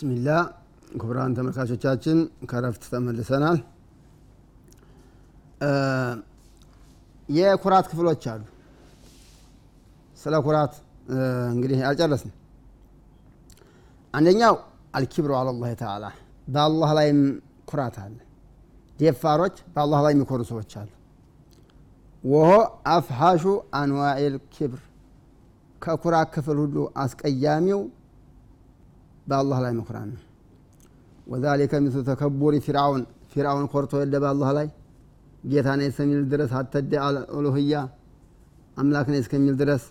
ብስሚላ ክቡራን ተመልካቾቻችን ከረፍት ተመልሰናል። የኩራት ክፍሎች አሉ። ስለ ኩራት እንግዲህ አልጨረስም አንደኛው አልኪብሩ አላላህ ተዓላ። በአላህ ላይም ኩራት አለ። ደፋሮች በአላህ ላይ የሚኮሩ ሰዎች አሉ። ወሆ አፍሓሹ አንዋዒል ኪብር። ከኩራት ክፍል ሁሉ አስቀያሚው በአላህ ላይ መኩራት ነው። ወዛሊከ ምስሉ ተከቡሪ ፊርዓውን ፊርዓውን ኮርቶ የለ በአላህ ላይ። ጌታ ነኝ እስከሚል ድረስ አተደ ኡሉህያ አምላክ እስከሚል ድረስ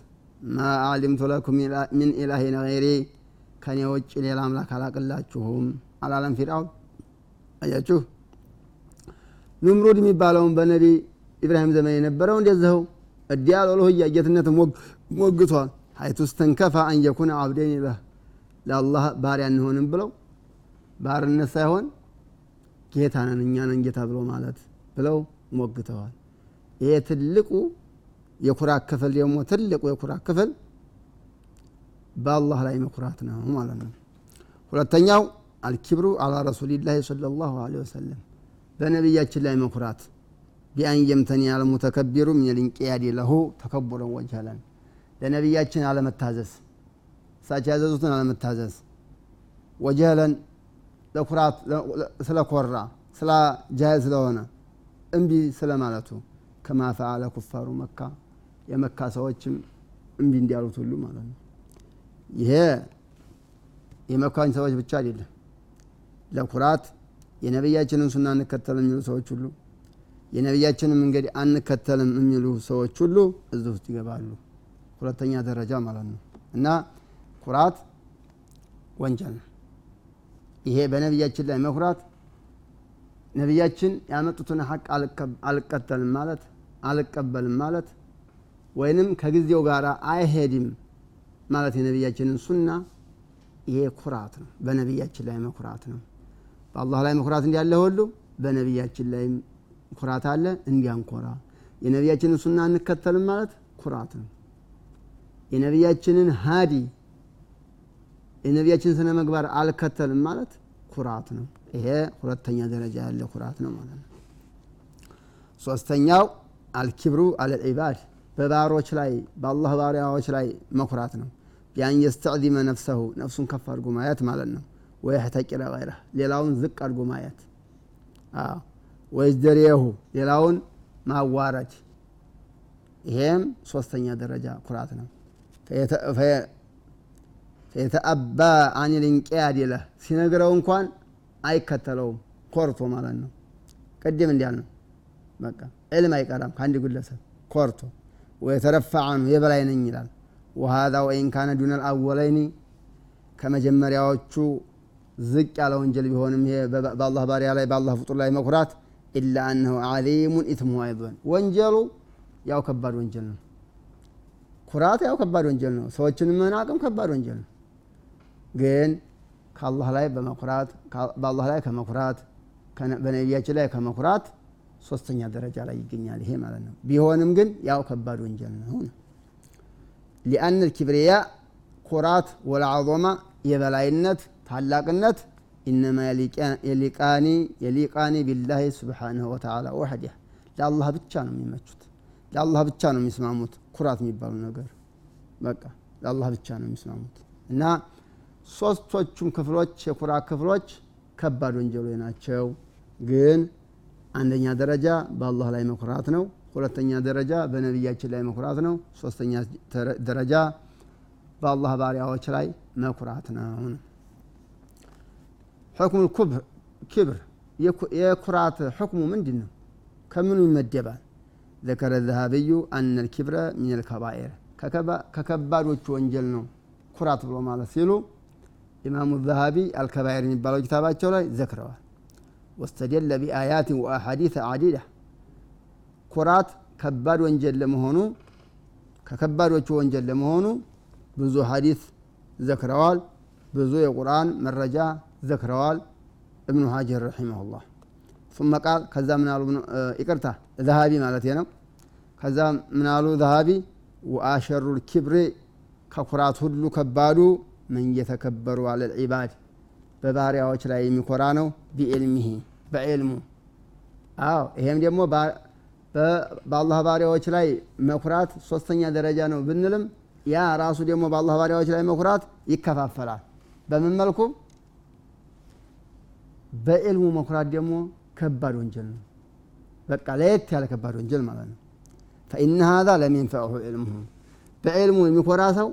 ማ አሊምቱ ለኩም ሚን ኢላሂን ገይሪ ከኔ ውጭ ሌላ አምላክ አላቅላችሁም አላለም ፊርዓውን። አያችሁ ኑምሩድ የሚባለውን በነቢ ኢብራሂም ዘመን የነበረው እንደዚኸው እዲያል ኡሉህያ ጌትነት ሞግቷል። ሀይቱ ስተንከፋ አንየኩነ አብደን ለህ ለአላህ ባሪያ እንሆንም ብለው ባርነት ሳይሆን ጌታ ነን እኛ ነን ጌታ ብሎ ማለት ብለው ሞግተዋል። ይሄ ትልቁ የኩራት ክፍል ደግሞ ትልቁ የኩራት ክፍል በአላህ ላይ መኩራት ነው ማለት ነው። ሁለተኛው አልኪብሩ አላ ረሱሊላህ صለ ላሁ ለ ወሰለም በነቢያችን ላይ መኩራት ቢአን የምተኒ አልሙተከቢሩ ምን ልንቅያድ ለሁ ተከቡረን ወጀለን ለነቢያችን አለመታዘዝ እሳቸው ያዘዙትን አለመታዘዝ። ወጀለን ለኩራት ስለኮራ ስለ ጃህል ስለሆነ እምቢ ስለማለቱ ከማ ፈአለ ኩፋሩ መካ የመካ ሰዎችም እምቢ እንዲያሉት ሁሉ ማለት ነው። ይሄ የመካኝ ሰዎች ብቻ አይደለም። ለኩራት የነቢያችንን ሱና አንከተልም የሚሉ ሰዎች ሁሉ የነቢያችንን መንገድ አንከተልም የሚሉ ሰዎች ሁሉ እዚህ ውስጥ ይገባሉ። ሁለተኛ ደረጃ ማለት ነው። እና ኩራት ወንጀል ነው። ይሄ በነቢያችን ላይ መኩራት ነቢያችን ያመጡትን ሀቅ አልቀተልም ማለት አልቀበልም ማለት ወይንም ከጊዜው ጋር አይሄድም ማለት የነቢያችንን ሱና ይሄ ኩራት ነው። በነቢያችን ላይ መኩራት ነው። በአላህ ላይ መኩራት እንዲያለ ሁሉ በነቢያችን ላይ ኩራት አለ እንዲያንኮራ። የነቢያችንን ሱና እንከተልም ማለት ኩራት ነው። የነቢያችንን ሀዲ የነቢያችን ስነ መግባር አልከተልም ማለት ኩራት ነው። ይሄ ሁለተኛ ደረጃ ያለ ኩራት ነው ማለት ነው። ሶስተኛው አልኪብሩ አለልዒባድ በባሮች ላይ በአላህ ባሪያዎች ላይ መኩራት ነው። ቢያን የስተዕዚመ ነፍሰሁ ነፍሱን ከፍ አድርጎ ማየት ማለት ነው። ወየሕተቂረ ገይረህ ሌላውን ዝቅ አድርጎ ማየት። ወይዝደሪየሁ ሌላውን ማዋረድ። ይሄም ሶስተኛ ደረጃ ኩራት ነው ፈየተአባ አን ልንቅያድ ለህ ሲነግረው እንኳን አይከተለውም። ኮርቶ ማለት ነው። ቅድም እንዲያል ነው በቃ ዕልም አይቀራም ከአንድ ግለሰብ። ኮርቶ ወየተረፋ የበላይ ነኝ ይላል። ወሃዛ ወኢን ካነ ዱነ ልአወለይኒ ከመጀመሪያዎቹ ዝቅ ያለ ወንጀል ቢሆንም ይሄ በአላህ ባሪያ ላይ በአላህ ፍጡር ላይ መኩራት ኢላ አነሁ ዓሊሙን ኢትሙ አይዞን። ወንጀሉ ያው ከባድ ወንጀል ነው። ኩራት ያው ከባድ ወንጀል ነው። ሰዎችን መናቅም ከባድ ወንጀል ነው ግን ከአላህ ላይ በመኩራት በአላህ ላይ ከመኩራት በነቢያችን ላይ ከመኩራት ሶስተኛ ደረጃ ላይ ይገኛል ይሄ ማለት ነው። ቢሆንም ግን ያው ከባድ ወንጀል ነው ሊአን ልኪብርያ ኩራት ወልዓظማ የበላይነት ታላቅነት ኢነማ የሊቃኒ የሊቃኒ ቢላህ ስብሓንሁ ወተዓላ ወሐዲህ ለአላህ ብቻ ነው የሚመቹት። ለአላህ ብቻ ነው የሚስማሙት። ኩራት የሚባሉ ነገር በቃ ለአላህ ብቻ ነው የሚስማሙት። እና ሶስቶቹም ክፍሎች የኩራ ክፍሎች ከባድ ወንጀሎች ናቸው። ግን አንደኛ ደረጃ በአላህ ላይ መኩራት ነው። ሁለተኛ ደረጃ በነቢያችን ላይ መኩራት ነው። ሶስተኛ ደረጃ በአላህ ባሪያዎች ላይ መኩራት ነው። ሕክሙል ኪብር የኩራት ሕክሙ ምንድን ነው? ከምኑ ይመደባል? ዘከረ ዘሃብዩ አነል ኪብረ ሚነል ከባኤር ከከባዶቹ ወንጀል ነው ኩራት ብሎ ማለት ሲሉ ኢማሙ ዘሃቢ አልከባይር የሚባለው ኪታባቸው ላይ ዘክረዋል ወስተደለ ቢአያት ወአሐዲት አዲዳ ኩራት ከባድ ወንጀል ለመሆኑ ከከባዶቹ ወንጀል ለመሆኑ ብዙ ሐዲስ ዘክረዋል ብዙ የቁርአን መረጃ ዘክረዋል እብኑ ሀጀር ረሒመሁላህ ثم قال ከዛ ምናሉ ይቅርታ ዘሃቢ ማለት ነው ከዛ ምናሉ ዘሃቢ ወአሸሩ ልኪብር ከኩራት ሁሉ ከባዱ መን የተከበሩ አለ ልዒባድ በባሪያዎች ላይ የሚኮራ ነው። ቢዕልሚሂ በዕልሙ አዎ ይሄም ደግሞ በአላህ ባሪያዎች ላይ መኩራት ሶስተኛ ደረጃ ነው ብንልም ያ ራሱ ደግሞ በአላህ ባሪያዎች ላይ መኩራት ይከፋፈላል። በምን መልኩ? በዕልሙ መኩራት ደግሞ ከባድ ወንጀል ነው። በቃ ለየት ያለ ከባድ ወንጀል ማለት ነው። ፈኢነ ሀዛ ለም ዕልሙሁ በዕልሙ የሚኮራ ሰው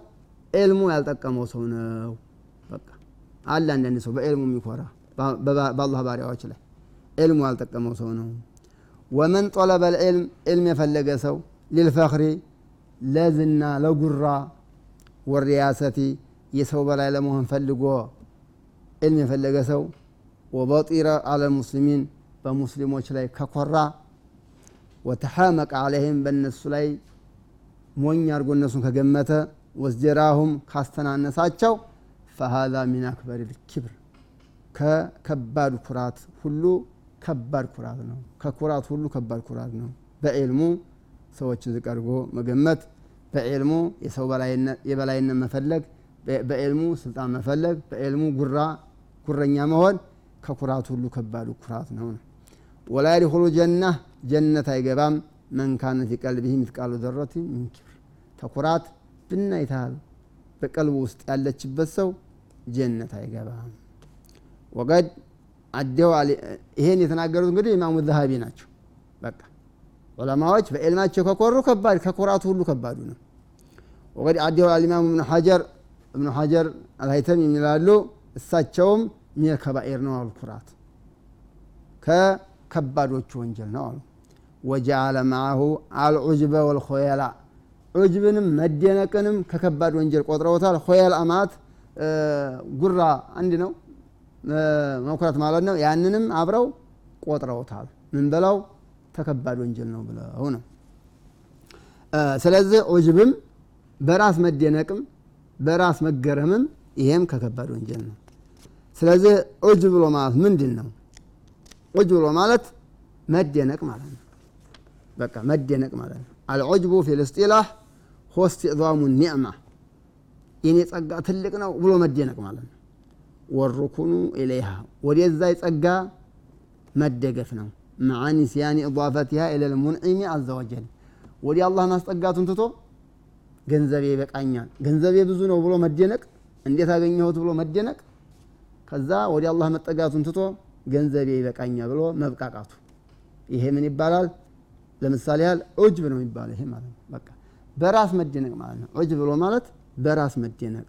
ዕልሙ ያልጠቀመው ሰው ነው። በቃ አለ አንዳንድ ሰው በዕልሙ የሚኮራ በአላህ ባሪያዎች ላይ ዕልሙ ያልጠቀመው ሰው ነው። ወመን ጠለበ ልዕልም ዕልም የፈለገ ሰው ሊልፈኽሪ ለዝና ለጉራ ወሪያሰቲ የሰው በላይ ለመሆን ፈልጎ ዕልም የፈለገ ሰው ወበጢረ አለ በሙስሊሞች ላይ ከኮራ ወተሐመቀ አለይህም በእነሱ ላይ ሞኝ አድርጎ እነሱን ከገመተ ወስጀራሁም ካስተናነሳቸው ፈሃዛ ሚን አክበር ልኪብር ከከባድ ኩራት ሁሉ ከባድ ኩራት ነው። ከኩራት ሁሉ ከባድ ኩራት ነው። በዕልሙ ሰዎችን ዝቅ መገመት፣ በዕልሙ የሰው የበላይነት መፈለግ፣ በዕልሙ ስልጣን መፈለግ፣ በዕልሙ ጉራ ጉረኛ መሆን ከኩራት ሁሉ ከባዱ ኩራት ነው። ወላ የድኹሉ ጀና ጀነት አይገባም መን ካነ ፊ ቀልቢሂ ሚትቃሉ ዘረት ሚን ተኩራት ብናይታል በቀልቡ ውስጥ ያለችበት ሰው ጀነት አይገባም። ወቀድ አደው ይሄን የተናገሩት እንግዲህ ኢማሙ ዘሀቢ ናቸው። በቃ ዑለማዎች በዕልማቸው ከኮሩ ከባድ ከኩራቱ ሁሉ ከባዱ ነው። ወቀድ አደው አልኢማሙ እብኑ ሐጀር እብኑ ሐጀር አልሀይተም የሚላሉ እሳቸውም ሚነል ከባኤር ነው አሉ። ኩራት ከከባዶቹ ወንጀል ነው አሉ። ወጀአለ መዓሁ አልዑጅበ ወልኮየላ ዑጅብንም መደነቅንም ከከባድ ወንጀል ቆጥረውታል። ኮየላ ማለት ጉራ አንድ ነው መኩራት ማለት ነው። ያንንም አብረው ቆጥረውታል። ምን ብለው ተከባድ ወንጀል ነው ብለው ነው። ስለዚህ ዑጅብም በራስ መደነቅም በራስ መገረምም ይሄም ከከባድ ወንጀል ነው። ስለዚህ ዑጅብ ብሎ ማለት ምንድን ነው? ዑጅብ ብሎ ማለት መደነቅ ማለት ነው። በቃ መደነቅ ማለት ነው። አልዑጅቡ ፊል እስጢላህ ሆ ኒዕማ የኔ ጸጋ ትልቅ ነው ብሎ መደነቅ ማለት ነው። ወሩኩኑ ኢለይሃ ወደዛ ጸጋ መደገፍ ነው። መዓ ኒስያኒ ኢዳፈቲሃ ኢለል ሙንዒሚ አዘ ወዲ አላህ ማስጠጋቱን ትቶ ገንዘቤ ይበቃኛል፣ ገንዘቤ ብዙ ነው ብሎ መደነቅ፣ እንዴት አገኘሁት ብሎ መደነቅ፣ ከዛ ወዲ አላህ መጠጋቱን ትቶ ገንዘቤ ይበቃኛል ብሎ መብቃቃቱ፣ ይሄ ምን ይባላል? ለምሳሌ ያህል ዑጅብ ነው የሚባለው። ይሄ ማለት ነው በቃ በራስ መደነቅ ማለት ነው። ዑጅብ ብሎ ማለት በራስ መደነቅ።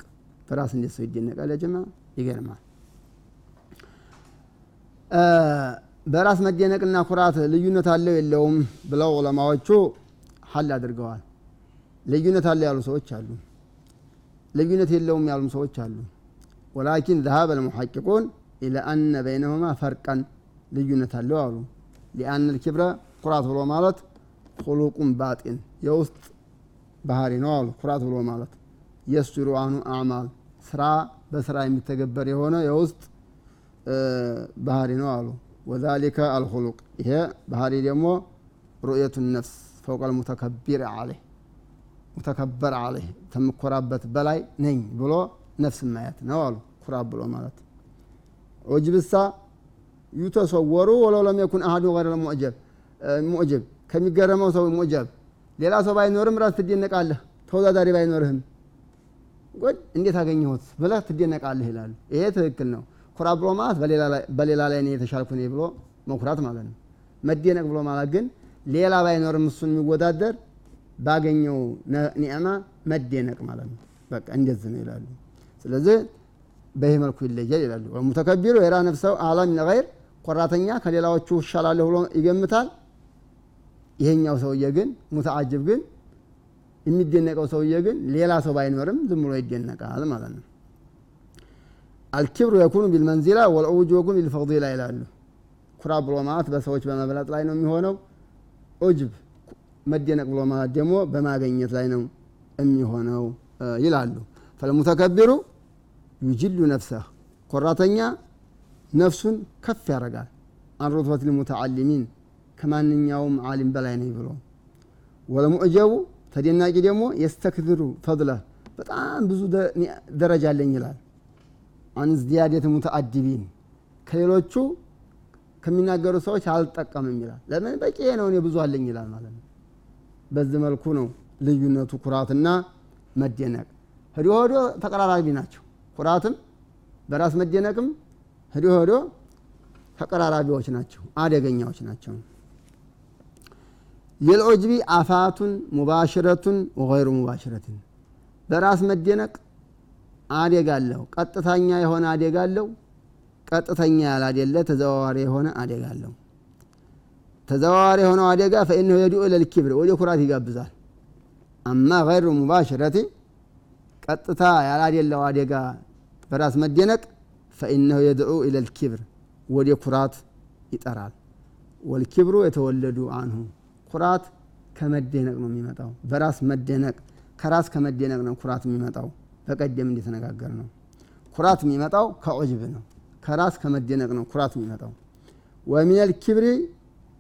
በራስ እንዴት ሰው ይደነቃል? ጀማ ይገርማል። በራስ መደነቅና ኩራት ልዩነት አለው የለውም ብለው ዑለማዎቹ ሀል አድርገዋል። ልዩነት አለ ያሉ ሰዎች አሉ፣ ልዩነት የለውም ያሉም ሰዎች አሉ። ወላኪን ዘሀበ ልሙሐቂቁን ኢለ አነ በይነሁማ ፈርቀን ልዩነት አለው አሉ። ሊአን ልኪብረ ኩራት ብሎ ማለት ሁሉቁን ባጢን የውስጥ ባህሪ ነው አሉ። ኩራት ብሎ ማለት የስሩ አኑ አዕማል ስራ በስራ የሚተገበር የሆነ የውስጥ ባህሪ ነው አሉ። ወዛሊከ አልሁሉቅ ይሄ ባህሪ ደግሞ ሩእየቱ ነፍስ ፈውቀል ሙተከቢር አለህ ሙተከበር አለህ ከምኮራበት በላይ ነኝ ብሎ ነፍስ ማየት ነው አሉ። ኩራት ብሎ ማለት ዑጅብሳ ዩተሰወሩ ወለው ለም የኩን አሀዱ ገይረ ሙዕጀብ ከሚገረመው ሰው ሙዕጀብ ሌላ ሰው ባይኖርም ራስ ትደነቃለህ። ተወዳዳሪ ባይኖርህም ጎድ እንዴት አገኘሁት ብለህ ትደነቃለህ ይላሉ። ይሄ ትክክል ነው። ኩራት ብሎ ማለት በሌላ ላይ እኔ የተሻልኩ እኔ ብሎ መኩራት ማለት ነው። መደነቅ ብሎ ማለት ግን ሌላ ባይኖርም እሱን የሚወዳደር ባገኘው ኒዕማ መደነቅ ማለት ነው። በቃ እንደዚህ ነው ይላሉ። ስለዚህ በይህ መልኩ ይለያል ይላሉ። ወሙተከቢሩ የራ ነፍሰው አላ ሚን ገይር ቆራተኛ ከሌላዎቹ እሻላለሁ ብሎ ይገምታል። ይሄኛው ሰውዬ ግን ሙተዓጅብ ግን የሚደነቀው ሰውዬ ግን ሌላ ሰው ባይኖርም ዝም ብሎ ይደነቃል ማለት ነው። አልኪብሩ የኩኑ ቢልመንዚላ ወልዑጅ የኩኑ ቢልፈዲላ ይላሉ። ኩራት ብሎ ማለት በሰዎች በመብለጥ ላይ ነው የሚሆነው። ዑጅብ መደነቅ ብሎ ማለት ደግሞ በማገኘት ላይ ነው የሚሆነው ይላሉ። ፈልሙተከቢሩ ዩጅሉ ነፍሰህ ኮራተኛ ነፍሱን ከፍ ያደርጋል። አንሩትበት ልሙተዓሊሚን ከማንኛውም ዓሊም በላይ ነኝ ብሎ ወለሙዕጀቡ ተደናቂ ደግሞ የስተክድሩ ፈድለ በጣም ብዙ ደረጃ አለኝ ይላል። አን ሙተአዲቢን ከሌሎቹ ከሚናገሩ ሰዎች አልጠቀምም ይላል። ለምን በቂ ነው እኔ ብዙ አለኝ ይላል ማለት ነው። በዚህ መልኩ ነው ልዩነቱ ኩራትና መደነቅ። ህዶ ሆዶ ተቀራራቢ ናቸው። ኩራትም በራስ መደነቅም ህዶ ሆዶ ተቀራራቢዎች ናቸው፣ አደገኛዎች ናቸው። ሊልዑጅቢ አፋቱን ሙባሽረቱን ወገይሩ ሙባሽረትን በራስ መደነቅ አደጋ አለው። ቀጥተኛ የሆነ አደጋ አለው። ቀጥተኛ ያላደለ ተዘዋዋሪ የሆነ አደጋ ተዘዋዋሪ የሆነው አደጋ ፈኢነሁ የድኡ ኢለል ኪብር ወደ ኩራት ይጋብዛል። አማ ገይሩ ሙባሽረቲ ቀጥታ ያላደለው አደጋ በራስ መደነቅ ፈኢነሁ የድዑ ኢለል ኪብር ወደ ኩራት ይጠራል። ወልኪብሩ የተወለዱ አንሁ ኩራት ከመደነቅ ነው የሚመጣው። በራስ መደነቅ ከራስ ከመደነቅ ነው ኩራት የሚመጣው። በቀደም እንደተነጋገር ነው ኩራት የሚመጣው ከዑጅብ ነው። ከራስ ከመደነቅ ነው ኩራት የሚመጣው። ወሚነል ኪብሪ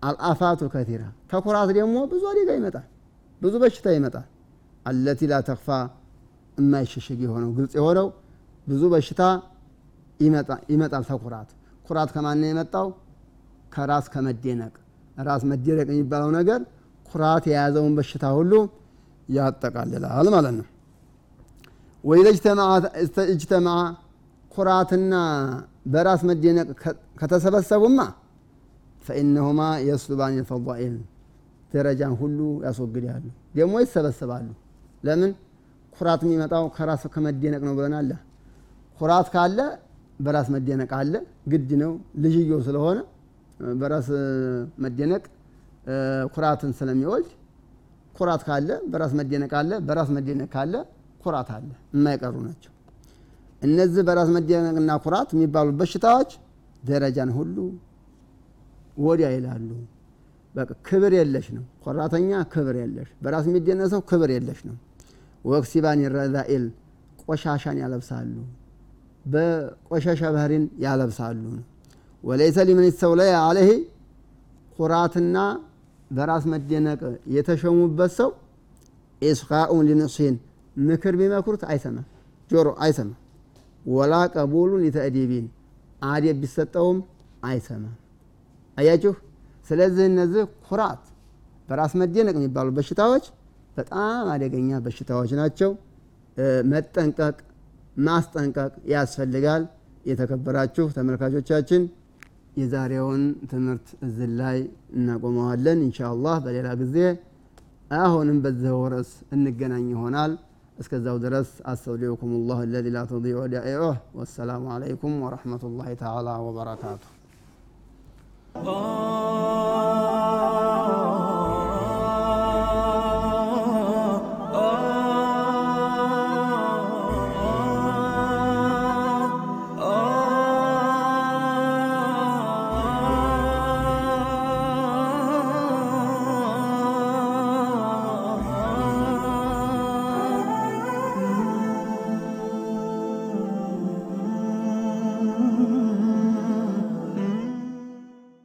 አልአፋቱ ከቲራ ከኩራት ደግሞ ብዙ አደጋ ይመጣል፣ ብዙ በሽታ ይመጣል። አለቲ ተክፋ የማይሸሸግ የሆነው ግልጽ የሆነው ብዙ በሽታ ይመጣል ተኩራት። ኩራት ከማን የመጣው? ከራስ ከመደነቅ ራስ መደነቅ የሚባለው ነገር ኩራት የያዘውን በሽታ ሁሉ ያጠቃልላል ማለት ነው። ወኢዘ እጅተማዓ ኩራትና በራስ መደነቅ ከተሰበሰቡማ ፈኢነሁማ የስሉባን ልፈዳኢል ደረጃን ሁሉ ያስወግዳሉ፣ ደግሞ ይሰበሰባሉ። ለምን ኩራት የሚመጣው ከራስ ከመደነቅ ነው ብለናል። ኩራት ካለ በራስ መደነቅ አለ፣ ግድ ነው። ልጅየው ስለሆነ በራስ መደነቅ ኩራትን ስለሚወልድ ኩራት ካለ በራስ መደነቅ አለ፣ በራስ መደነቅ ካለ ኩራት አለ። የማይቀሩ ናቸው። እነዚህ በራስ መደነቅና ኩራት የሚባሉ በሽታዎች ደረጃን ሁሉ ወዲያ ይላሉ። በቃ ክብር የለሽ ነው። ኮራተኛ ክብር የለሽ፣ በራስ የሚደነሰው ክብር የለሽ ነው። ወክሲባን ረዛኢል ቆሻሻን ያለብሳሉ፣ በቆሻሻ ባህሪን ያለብሳሉ። ወለይሰ ሊመን ስተውለየ አለህ ኩራትና በራስ መደነቅ የተሸሙበት ሰው ኢስቃኡን ሊንስሂን ምክር ቢመክሩት አይሰማም፣ ጆሮ አይሰማም። ወላ ቀቡሉን ሊተእዲቢን አዴብ ቢሰጠውም አይሰማም። አያችሁ። ስለዚህ እነዚህ ኩራት፣ በራስ መደነቅ የሚባሉ በሽታዎች በጣም አደገኛ በሽታዎች ናቸው። መጠንቀቅ፣ ማስጠንቀቅ ያስፈልጋል። የተከበራችሁ ተመልካቾቻችን የዛሬውን ትምህርት እዚህ ላይ እናቆመዋለን። ኢንሻ አላህ በሌላ ጊዜ አሁንም በዚያው ርዕስ እንገናኝ ይሆናል። እስከዛው ድረስ አስተውዲዑኩም ላህ አለዚ ላ ተዲዑ ወዳኢዑህ። ወሰላሙ አለይኩም ወረሕመቱላሂ ተዓላ ወበረካቱሁ።